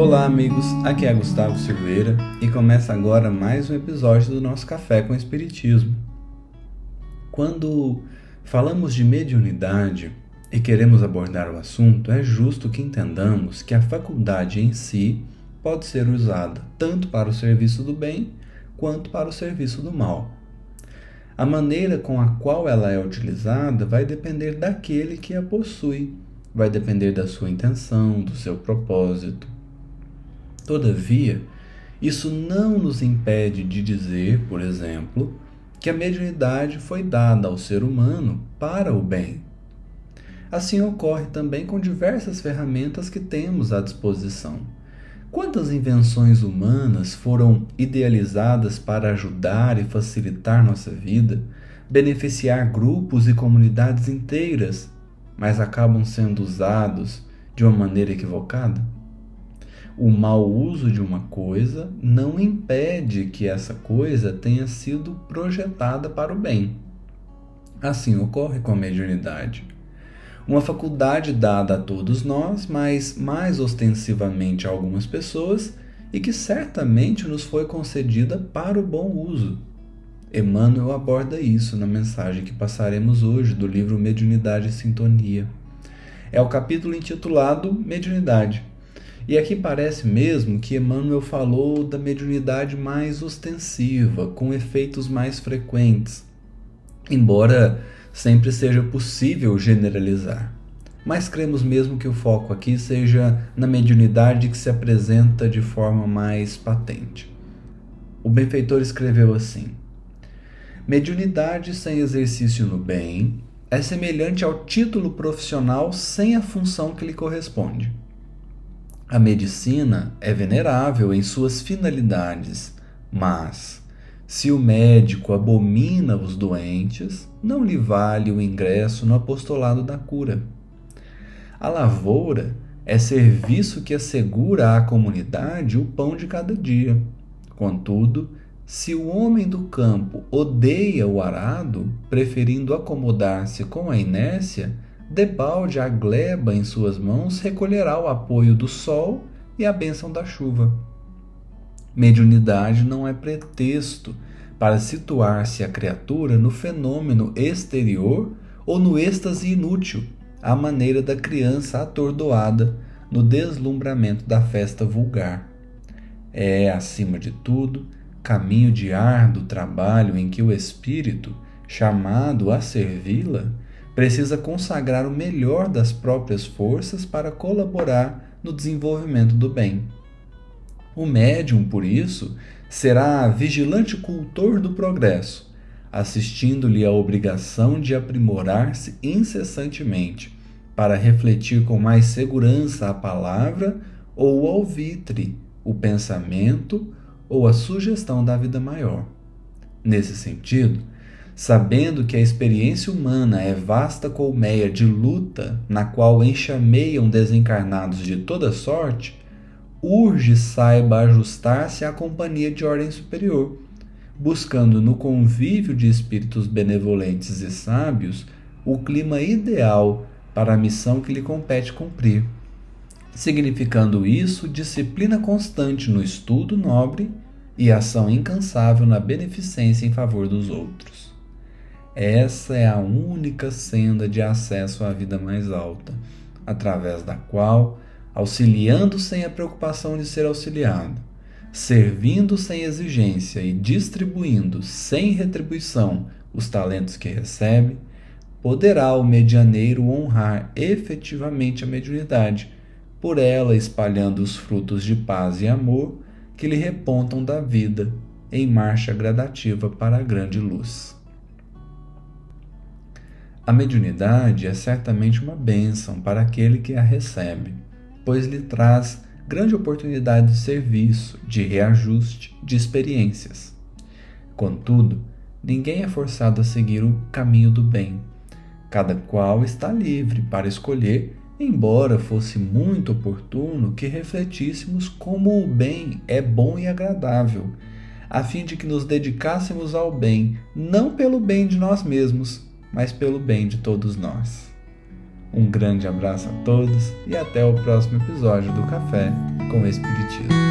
Olá, amigos. Aqui é Gustavo Silveira e começa agora mais um episódio do nosso Café com Espiritismo. Quando falamos de mediunidade e queremos abordar o assunto, é justo que entendamos que a faculdade em si pode ser usada tanto para o serviço do bem quanto para o serviço do mal. A maneira com a qual ela é utilizada vai depender daquele que a possui, vai depender da sua intenção, do seu propósito. Todavia, isso não nos impede de dizer, por exemplo, que a mediunidade foi dada ao ser humano para o bem. Assim ocorre também com diversas ferramentas que temos à disposição. Quantas invenções humanas foram idealizadas para ajudar e facilitar nossa vida, beneficiar grupos e comunidades inteiras, mas acabam sendo usados de uma maneira equivocada? O mau uso de uma coisa não impede que essa coisa tenha sido projetada para o bem. Assim ocorre com a mediunidade uma faculdade dada a todos nós, mas mais ostensivamente a algumas pessoas, e que certamente nos foi concedida para o bom uso. Emmanuel aborda isso na mensagem que passaremos hoje do livro Mediunidade e Sintonia. É o capítulo intitulado Mediunidade. E aqui parece mesmo que Emmanuel falou da mediunidade mais ostensiva, com efeitos mais frequentes. Embora sempre seja possível generalizar. Mas cremos mesmo que o foco aqui seja na mediunidade que se apresenta de forma mais patente. O benfeitor escreveu assim: Mediunidade sem exercício no bem é semelhante ao título profissional sem a função que lhe corresponde. A medicina é venerável em suas finalidades, mas se o médico abomina os doentes, não lhe vale o ingresso no apostolado da cura. A lavoura é serviço que assegura à comunidade o pão de cada dia. Contudo, se o homem do campo odeia o arado, preferindo acomodar-se com a inércia, debalde a gleba em suas mãos recolherá o apoio do sol e a bênção da chuva. Mediunidade não é pretexto para situar-se a criatura no fenômeno exterior ou no êxtase inútil, à maneira da criança atordoada no deslumbramento da festa vulgar. É, acima de tudo, caminho de árduo trabalho em que o espírito, chamado a servi-la, precisa consagrar o melhor das próprias forças para colaborar no desenvolvimento do bem. O médium, por isso, será vigilante cultor do progresso, assistindo-lhe a obrigação de aprimorar-se incessantemente, para refletir com mais segurança a palavra ou o alvitre, o pensamento ou a sugestão da vida maior. Nesse sentido, sabendo que a experiência humana é vasta colmeia de luta na qual enxameiam desencarnados de toda sorte, urge saiba ajustar-se à companhia de ordem superior, buscando no convívio de espíritos benevolentes e sábios o clima ideal para a missão que lhe compete cumprir, significando isso disciplina constante no estudo nobre e ação incansável na beneficência em favor dos outros. Essa é a única senda de acesso à vida mais alta, através da qual auxiliando sem a preocupação de ser auxiliado, servindo sem exigência e distribuindo sem retribuição os talentos que recebe, poderá o medianeiro honrar efetivamente a mediunidade, por ela espalhando os frutos de paz e amor que lhe repontam da vida em marcha gradativa para a grande luz. A mediunidade é certamente uma bênção para aquele que a recebe pois lhe traz grande oportunidade de serviço, de reajuste, de experiências. Contudo, ninguém é forçado a seguir o caminho do bem. Cada qual está livre para escolher, embora fosse muito oportuno que refletíssemos como o bem é bom e agradável, a fim de que nos dedicássemos ao bem, não pelo bem de nós mesmos, mas pelo bem de todos nós. Um grande abraço a todos e até o próximo episódio do Café com Espiritismo.